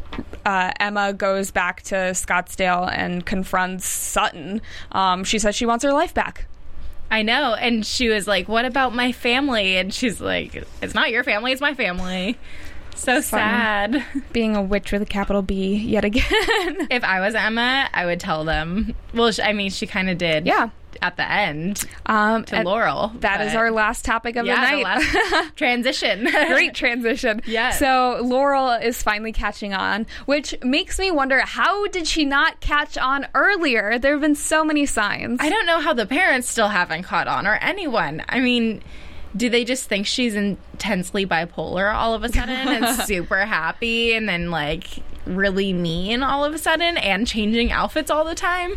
Speaker 1: Uh, Emma goes back to Scottsdale and confronts Sutton. Um, she says she wants her life back.
Speaker 2: I know. And she was like, what about my family? And she's like, it's not your family, it's my family. So sad.
Speaker 1: Being a witch with a capital B yet again. *laughs*
Speaker 2: If I was Emma, I would tell them. Well, I mean, she kind of did.
Speaker 1: Yeah.
Speaker 2: At the end
Speaker 1: um,
Speaker 2: to Laurel.
Speaker 1: That is
Speaker 2: but-
Speaker 1: our last topic of
Speaker 2: yeah,
Speaker 1: the
Speaker 2: the
Speaker 1: night.
Speaker 2: last *laughs* transition.
Speaker 1: Great transition. *laughs*
Speaker 2: Yeah.
Speaker 1: So Laurel is finally catching on, which makes me wonder how did she not catch on earlier? There have been so many signs.
Speaker 2: I don't know how the parents still haven't caught on, or anyone. I mean, do they just think she's intensely bipolar all of a sudden and *laughs* super happy, and then like really mean all of a sudden, and changing outfits all the time?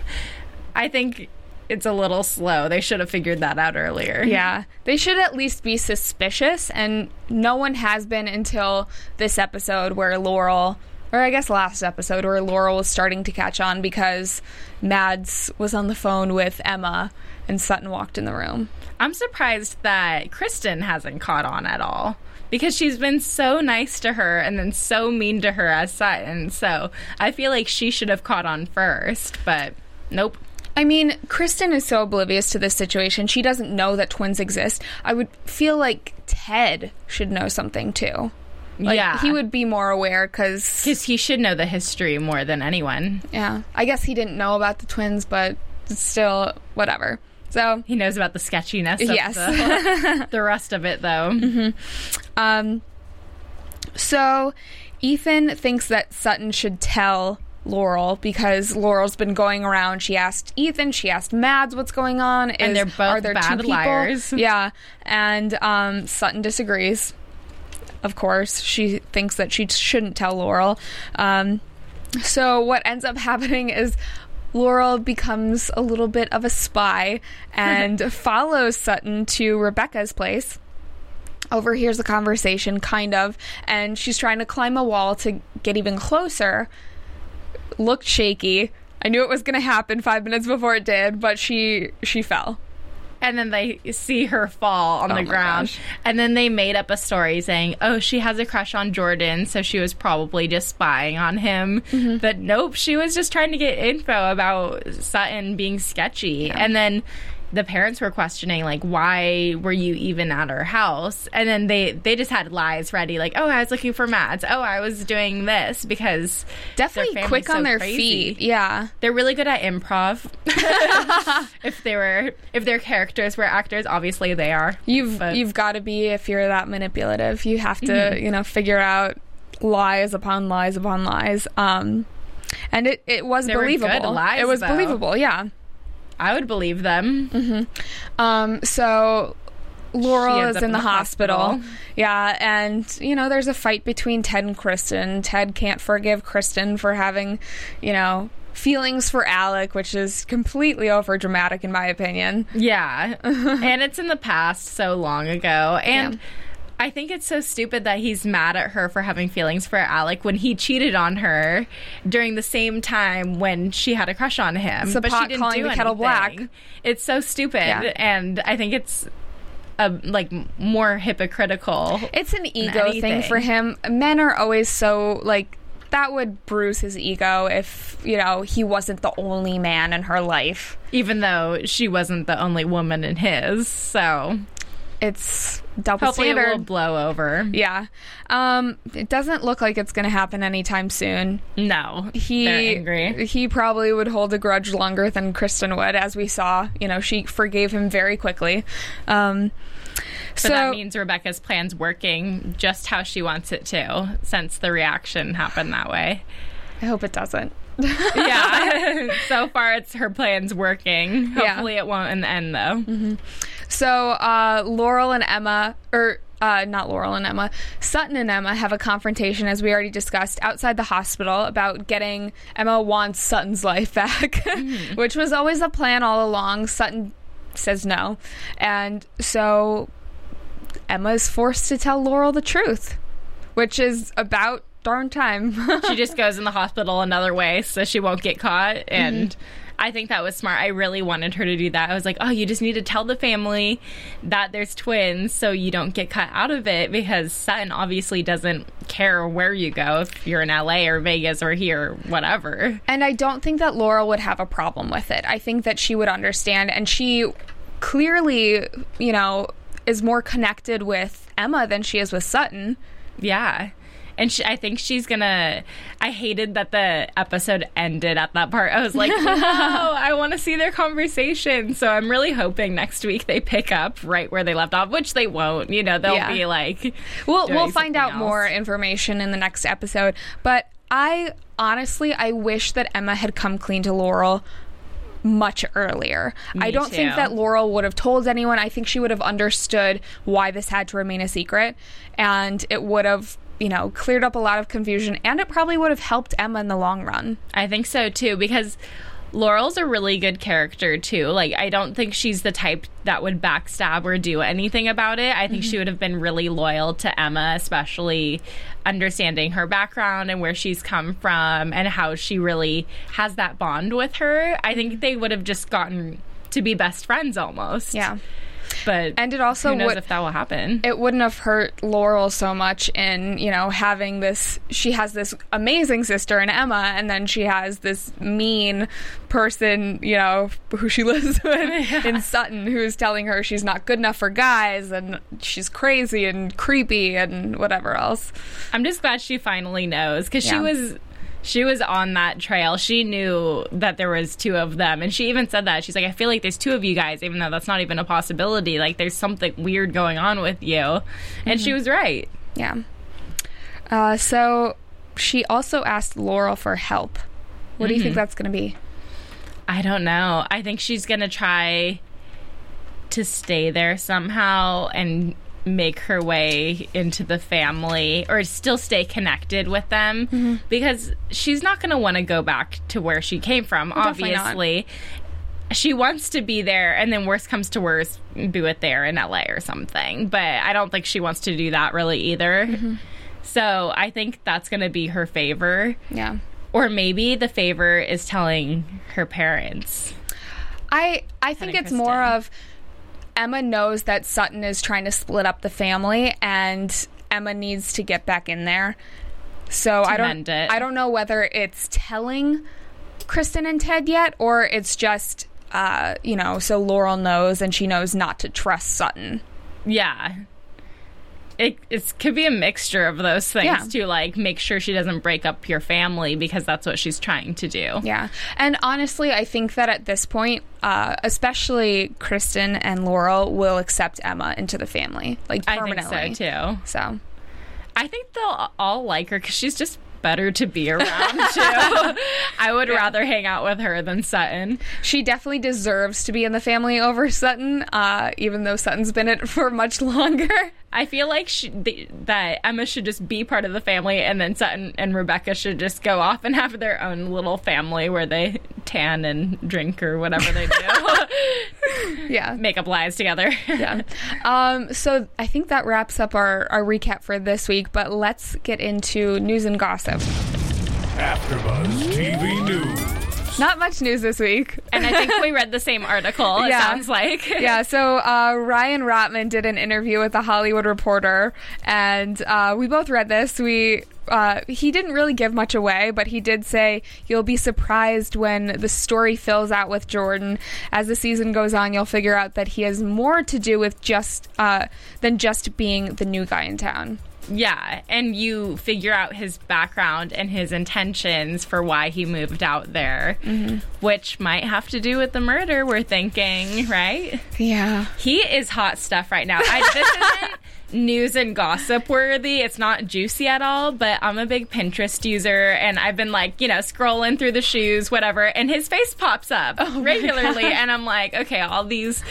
Speaker 2: I think it's a little slow. They should have figured that out earlier.
Speaker 1: yeah, they should at least be suspicious, and no one has been until this episode where Laurel, or I guess last episode where Laurel was starting to catch on because Mads was on the phone with Emma and Sutton walked in the room.
Speaker 2: I'm surprised that Kristin hasn't caught on at all because she's been so nice to her and then so mean to her as Sutton. So I feel like she should have caught on first, but nope.
Speaker 1: I mean, Kristin is so oblivious to this situation. She doesn't know that twins exist. I would feel like Ted should know something too. Like,
Speaker 2: yeah.
Speaker 1: he would be more aware because,
Speaker 2: Because he should know the history more than anyone.
Speaker 1: yeah, I guess he didn't know about the twins, but still whatever. So,
Speaker 2: He knows about the sketchiness of
Speaker 1: Yes.
Speaker 2: the, *laughs* the rest of it, though.
Speaker 1: um, so Ethan thinks that Sutton should tell Laurel because Laurel's been going around. She asked Ethan, she asked Mads what's going on. Is,
Speaker 2: And they're both
Speaker 1: are there
Speaker 2: bad
Speaker 1: two people?
Speaker 2: liars. *laughs*
Speaker 1: Yeah, and um, Sutton disagrees. Of course, she thinks that she shouldn't tell Laurel. Um, so what ends up happening is Laurel becomes a little bit of a spy and *laughs* follows Sutton to Rebecca's place. Overhears the conversation, kind of, and she's trying to climb a wall to get even closer. Looked shaky. I knew it was going to happen five minutes before it did, but she she fell.
Speaker 2: And then they see her fall on
Speaker 1: Oh
Speaker 2: the ground.
Speaker 1: gosh.
Speaker 2: And then they made up a story saying, oh, she has a crush on Jordan, so she was probably just spying on him.
Speaker 1: Mm-hmm.
Speaker 2: But nope, she was just trying to get info about Sutton being sketchy. And then the parents were questioning like why were you even at her house and then they they just had lies ready like oh i was looking for Mads oh i was doing this because
Speaker 1: Definitely quick on
Speaker 2: so
Speaker 1: their
Speaker 2: crazy.
Speaker 1: feet. Yeah.
Speaker 2: they're really good at improv. *laughs* *laughs* if they were, if their characters were actors, obviously they are.
Speaker 1: You've
Speaker 2: But-
Speaker 1: you've got to be if you're that manipulative. You have to
Speaker 2: Mm-hmm.
Speaker 1: you know figure out lies upon lies upon lies. Um, and it it was
Speaker 2: They
Speaker 1: believable.
Speaker 2: lies,
Speaker 1: it was
Speaker 2: though.
Speaker 1: believable. Yeah.
Speaker 2: I would believe them.
Speaker 1: Um. So. Laurel is
Speaker 2: up
Speaker 1: in the, hospital. Yeah, and you know, there's a fight between Ted and Kristin. Ted can't forgive Kristin for having, you know, feelings for Alec, which is completely over dramatic in my opinion.
Speaker 2: Yeah, *laughs* and it's in the past, so long ago, and.
Speaker 1: Yeah.
Speaker 2: I think it's so stupid that he's mad at her for having feelings for Alec when he cheated on her during the same time when she had a crush on him. But she didn't
Speaker 1: calling
Speaker 2: do
Speaker 1: the kettle
Speaker 2: anything.
Speaker 1: black.
Speaker 2: It's so stupid,
Speaker 1: Yeah.
Speaker 2: and I think it's a like more hypocritical.
Speaker 1: It's an ego thing for him. Men are always so like that would bruise his ego if you know he wasn't the only man in her life.
Speaker 2: even though she wasn't the only woman in his. So
Speaker 1: It's double
Speaker 2: hopefully it will blow over.
Speaker 1: yeah, um, it doesn't look like it's going to happen anytime soon.
Speaker 2: No,
Speaker 1: He
Speaker 2: angry.
Speaker 1: he probably would hold a grudge longer than Kristin would, as we saw. You know, she forgave him very quickly. Um,
Speaker 2: But
Speaker 1: so
Speaker 2: that means Rebecca's plan's working just how she wants it to, since the reaction happened that way.
Speaker 1: I hope it doesn't.
Speaker 2: Yeah. *laughs* so far, it's her plan's working.
Speaker 1: Yeah.
Speaker 2: Hopefully, it won't in the end, though.
Speaker 1: So uh, Laurel and Emma, or uh, not Laurel and Emma, Sutton and Emma have a confrontation, as we already discussed, outside the hospital about getting Emma wants Sutton's life back, *laughs* which was always a plan all along. Sutton says no, and so Emma is forced to tell Laurel the truth, which is about darn time.
Speaker 2: she just *laughs* goes in the hospital another way so she won't get caught mm-hmm. and I think that was smart. I really wanted her to do that. I was like, "Oh, you just need to tell the family that there's twins so you don't get cut out of it because Sutton obviously doesn't care where you go if you're in LA or Vegas or here or whatever."
Speaker 1: And I don't think that Laura would have a problem with it. I think that she would understand. And she clearly, you know, is more connected with Emma than she is with Sutton.
Speaker 2: Yeah. And she, I think she's gonna. I hated that the episode ended at that part. I was like, *laughs* no, I want to see their conversation. So I'm really hoping next week they pick up right where they left off, which they won't. You know, they'll
Speaker 1: Yeah.
Speaker 2: be like,
Speaker 1: We'll we'll find out
Speaker 2: else.
Speaker 1: more information in the next episode. But I honestly I wish that Emma had come clean to Laurel much earlier. I don't think that Laurel would have told anyone. I think she would have understood why this had to remain a secret and it would have, you know, cleared up a lot of confusion and it probably would have helped Emma in the long run.
Speaker 2: I think so too because Laurel's a really good character too. Like I don't think she's the type that would backstab or do anything about it. I think she mm-hmm. would have been really loyal to Emma, especially understanding her background and where she's come from and how she really has that bond with her. I think they would have just gotten to be best friends almost.
Speaker 1: Yeah.
Speaker 2: But
Speaker 1: And it also
Speaker 2: who knows
Speaker 1: would-
Speaker 2: if that will happen.
Speaker 1: it wouldn't have hurt Laurel so much in, you know, having this she has this amazing sister in Emma and then she has this mean person, you know, who she *laughs* lives with *laughs* in Sutton who's telling her she's not good enough for guys and she's crazy and creepy and whatever else.
Speaker 2: I'm just glad she finally knows because she was she was on that trail. She knew that there was two of them, and she even said that she's like, "I feel like there's two of you guys, even though that's not even a possibility. Like there's something weird going on with you," and she was right.
Speaker 1: Yeah. Uh, so she also asked Laurel for help. What do you think that's going to be?
Speaker 2: I don't know. I think she's gonna try to stay there somehow and make her way into the family or still stay connected with them
Speaker 1: Mm-hmm.
Speaker 2: because she's not going to want to go back to where she came from
Speaker 1: definitely not.
Speaker 2: obviously she wants to be there and then worst comes to worst be it there in LA or something but I don't think she wants to do that really either
Speaker 1: Mm-hmm.
Speaker 2: so I think that's going to be her favor
Speaker 1: Yeah.
Speaker 2: or maybe the favor is telling her parents
Speaker 1: I I think it's more of Emma knows that Sutton is trying to split up the family and Emma needs to get back in there. So I don't. I don't know whether it's telling Kristin and Ted yet or it's just uh, you know, so Laurel knows and she knows not to trust Sutton.
Speaker 2: Yeah. It it could be a mixture of those things
Speaker 1: Yeah.
Speaker 2: to like make sure she doesn't break up your family because that's what she's trying to do.
Speaker 1: Yeah. And honestly, I think that at this point, uh, especially Kristin and Laurel will accept Emma into the family, like
Speaker 2: I
Speaker 1: permanently.
Speaker 2: think so too.
Speaker 1: So,
Speaker 2: I think they'll all like her because she's just better to be around *laughs* too. I would rather hang out with her than Sutton.
Speaker 1: she definitely deserves to be in the family over Sutton, uh, even though Sutton's been it for much *laughs* longer.
Speaker 2: I feel like she, th- that Emma should just be part of the family, and then Sutton and Rebecca should just go off and have their own little family where they tan and drink or whatever they do, *laughs*
Speaker 1: Yeah.
Speaker 2: make up lies together.
Speaker 1: Yeah. Um, so I think that wraps up our, our recap for this week, but let's get into news and gossip.
Speaker 3: AfterBuzz TV News. *laughs*
Speaker 1: Not much news this week.
Speaker 2: And I think we read the same article. It
Speaker 1: Yeah.
Speaker 2: sounds like. *laughs*
Speaker 1: yeah, so uh, Ryan Rottman did an interview with the Hollywood Reporter, and uh, we both read this. We uh, he didn't really give much away, but he did say you'll be surprised when the story fills out with Jordan. As the season goes on, you'll figure out that he has more to do with just uh, than just being the new guy in town.
Speaker 2: Yeah, and you figure out his background and his intentions for why he moved out there, mm-hmm. which might have to do with the murder. We're thinking, right?
Speaker 1: Yeah.
Speaker 2: He is hot stuff right now. I, this isn't *laughs* news and gossip worthy. It's not juicy at all, but I'm a big Pinterest user and I've been like, you know, scrolling through the shoes, whatever, and his face pops up oh *laughs* regularly. And I'm like, okay, all these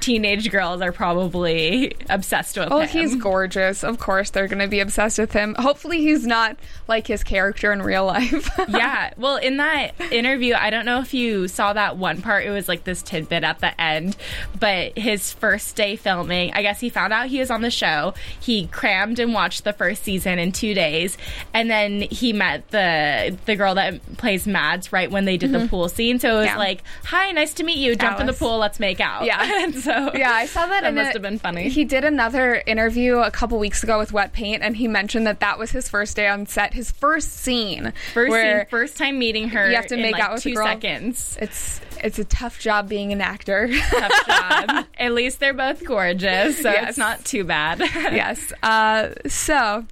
Speaker 2: teenage girls are probably obsessed with
Speaker 1: Oh,
Speaker 2: him.
Speaker 1: he's gorgeous. Of course, they're going to be obsessed with him. Hopefully, he's not like his character in real life. *laughs*
Speaker 2: yeah. Well, in that interview, I don't know if you saw that one part. It was like this tidbit at the end, but his first day filming, I guess he found out he was on the show. He crammed and watched the first season in two days, and then he met the the girl that plays Mads right when they did the mm-hmm. pool scene. So it was
Speaker 1: Yeah.
Speaker 2: like, "Hi, nice to meet you. Jump in the pool. Let's make out."
Speaker 1: Yeah. *laughs*
Speaker 2: and so
Speaker 1: Yeah, I saw that.
Speaker 2: That must
Speaker 1: a-
Speaker 2: have been funny.
Speaker 1: He did another interview a couple weeks ago with Wetpaint, and he mentioned that that was his first day on set, his first scene.
Speaker 2: First
Speaker 1: where
Speaker 2: scene, first time meeting her.
Speaker 1: You have to make
Speaker 2: like,
Speaker 1: out with
Speaker 2: two
Speaker 1: girl.
Speaker 2: seconds.
Speaker 1: It's it's a tough job being an actor.
Speaker 2: Tough *laughs* job. At least they're both gorgeous, so
Speaker 1: Yes.
Speaker 2: it's not too bad. *laughs*
Speaker 1: yes. Uh, so.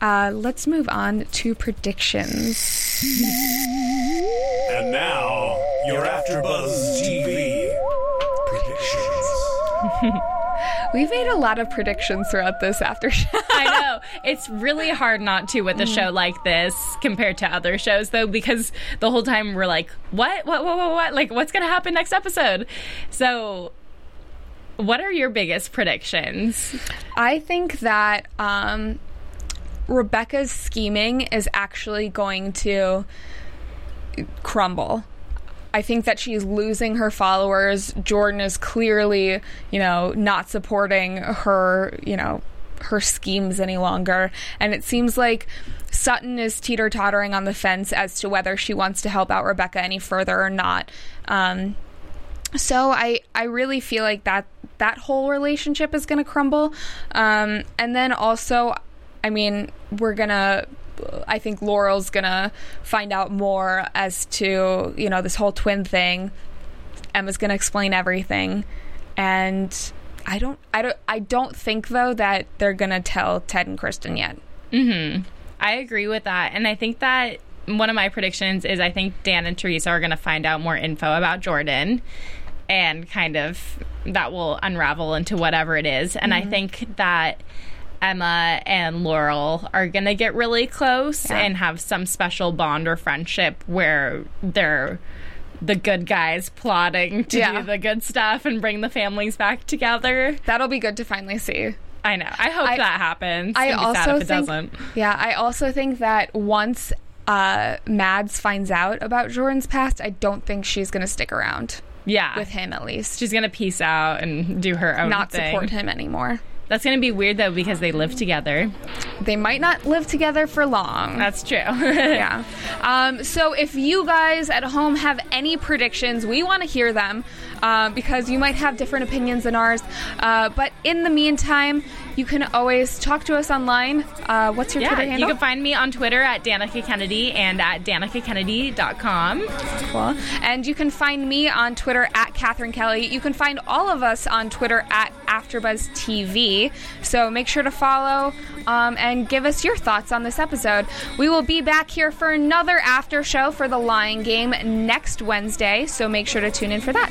Speaker 1: Uh, let's move on to predictions.
Speaker 3: And now, your AfterBuzz TV predictions. *laughs*
Speaker 1: We've made a lot of predictions throughout this after show. *laughs*
Speaker 2: I know. It's really hard not to with a show like this compared to other shows, though, because the whole time we're like, what? What? What? What? what? Like, what's going to happen next episode? So, what are your biggest predictions?
Speaker 1: I think that um, Rebecca's scheming is actually going to crumble. I think that she's losing her followers. Jordan is clearly, you know, not supporting her, you know, her schemes any longer. And it seems like Sutton is teeter tottering on the fence as to whether she wants to help out Rebecca any further or not. Um, so I I really feel like that that whole relationship is going to crumble. Um, and then also, I mean, we're gonna. I think Laurel's gonna find out more as to you know this whole twin thing. Emma's gonna explain everything, and I don't, I don't, I don't think though that they're gonna tell Ted and Kristin yet. Mm-hmm.
Speaker 2: I agree with that. And I think that one of my predictions is I think Dan and Theresa are going to find out more info about Jordan and kind of that will unravel into whatever it is. And I mm-hmm. think that Emma and Laurel are going to get really close
Speaker 1: Yeah.
Speaker 2: and have some special bond or friendship where they're the good guys plotting to
Speaker 1: Yeah.
Speaker 2: do the good stuff and bring the families back together.
Speaker 1: That'll be good to finally see.
Speaker 2: I know. I hope
Speaker 1: I-
Speaker 2: that happens.
Speaker 1: I
Speaker 2: gonna be sad
Speaker 1: also think,
Speaker 2: doesn't.
Speaker 1: yeah, I also think that once uh, Mads finds out about Jordan's past, I don't think she's going to stick around
Speaker 2: Yeah.
Speaker 1: with him at least.
Speaker 2: She's gonna peace out and do her own
Speaker 1: not
Speaker 2: thing.
Speaker 1: support him anymore.
Speaker 2: That's gonna be weird though because they live together.
Speaker 1: They might not live together for long.
Speaker 2: That's true. *laughs*
Speaker 1: yeah. Um, so if you guys at home have any predictions, we want to hear them uh, because you might have different opinions than ours. Uh, but in the meantime, you can always talk to us online. Uh, what's your
Speaker 2: yeah,
Speaker 1: Twitter handle?
Speaker 2: you can find me on Twitter at Danica Kennedy and at danicakennedy.com.
Speaker 1: Cool. And you can find me on Twitter at Catherine Kelley. You can find all of us on Twitter at AfterBuzz TV. So make sure to follow um, and give us your thoughts on this episode. We will be back here for another after show for The Lying Game next Wednesday. So make sure to tune in for that.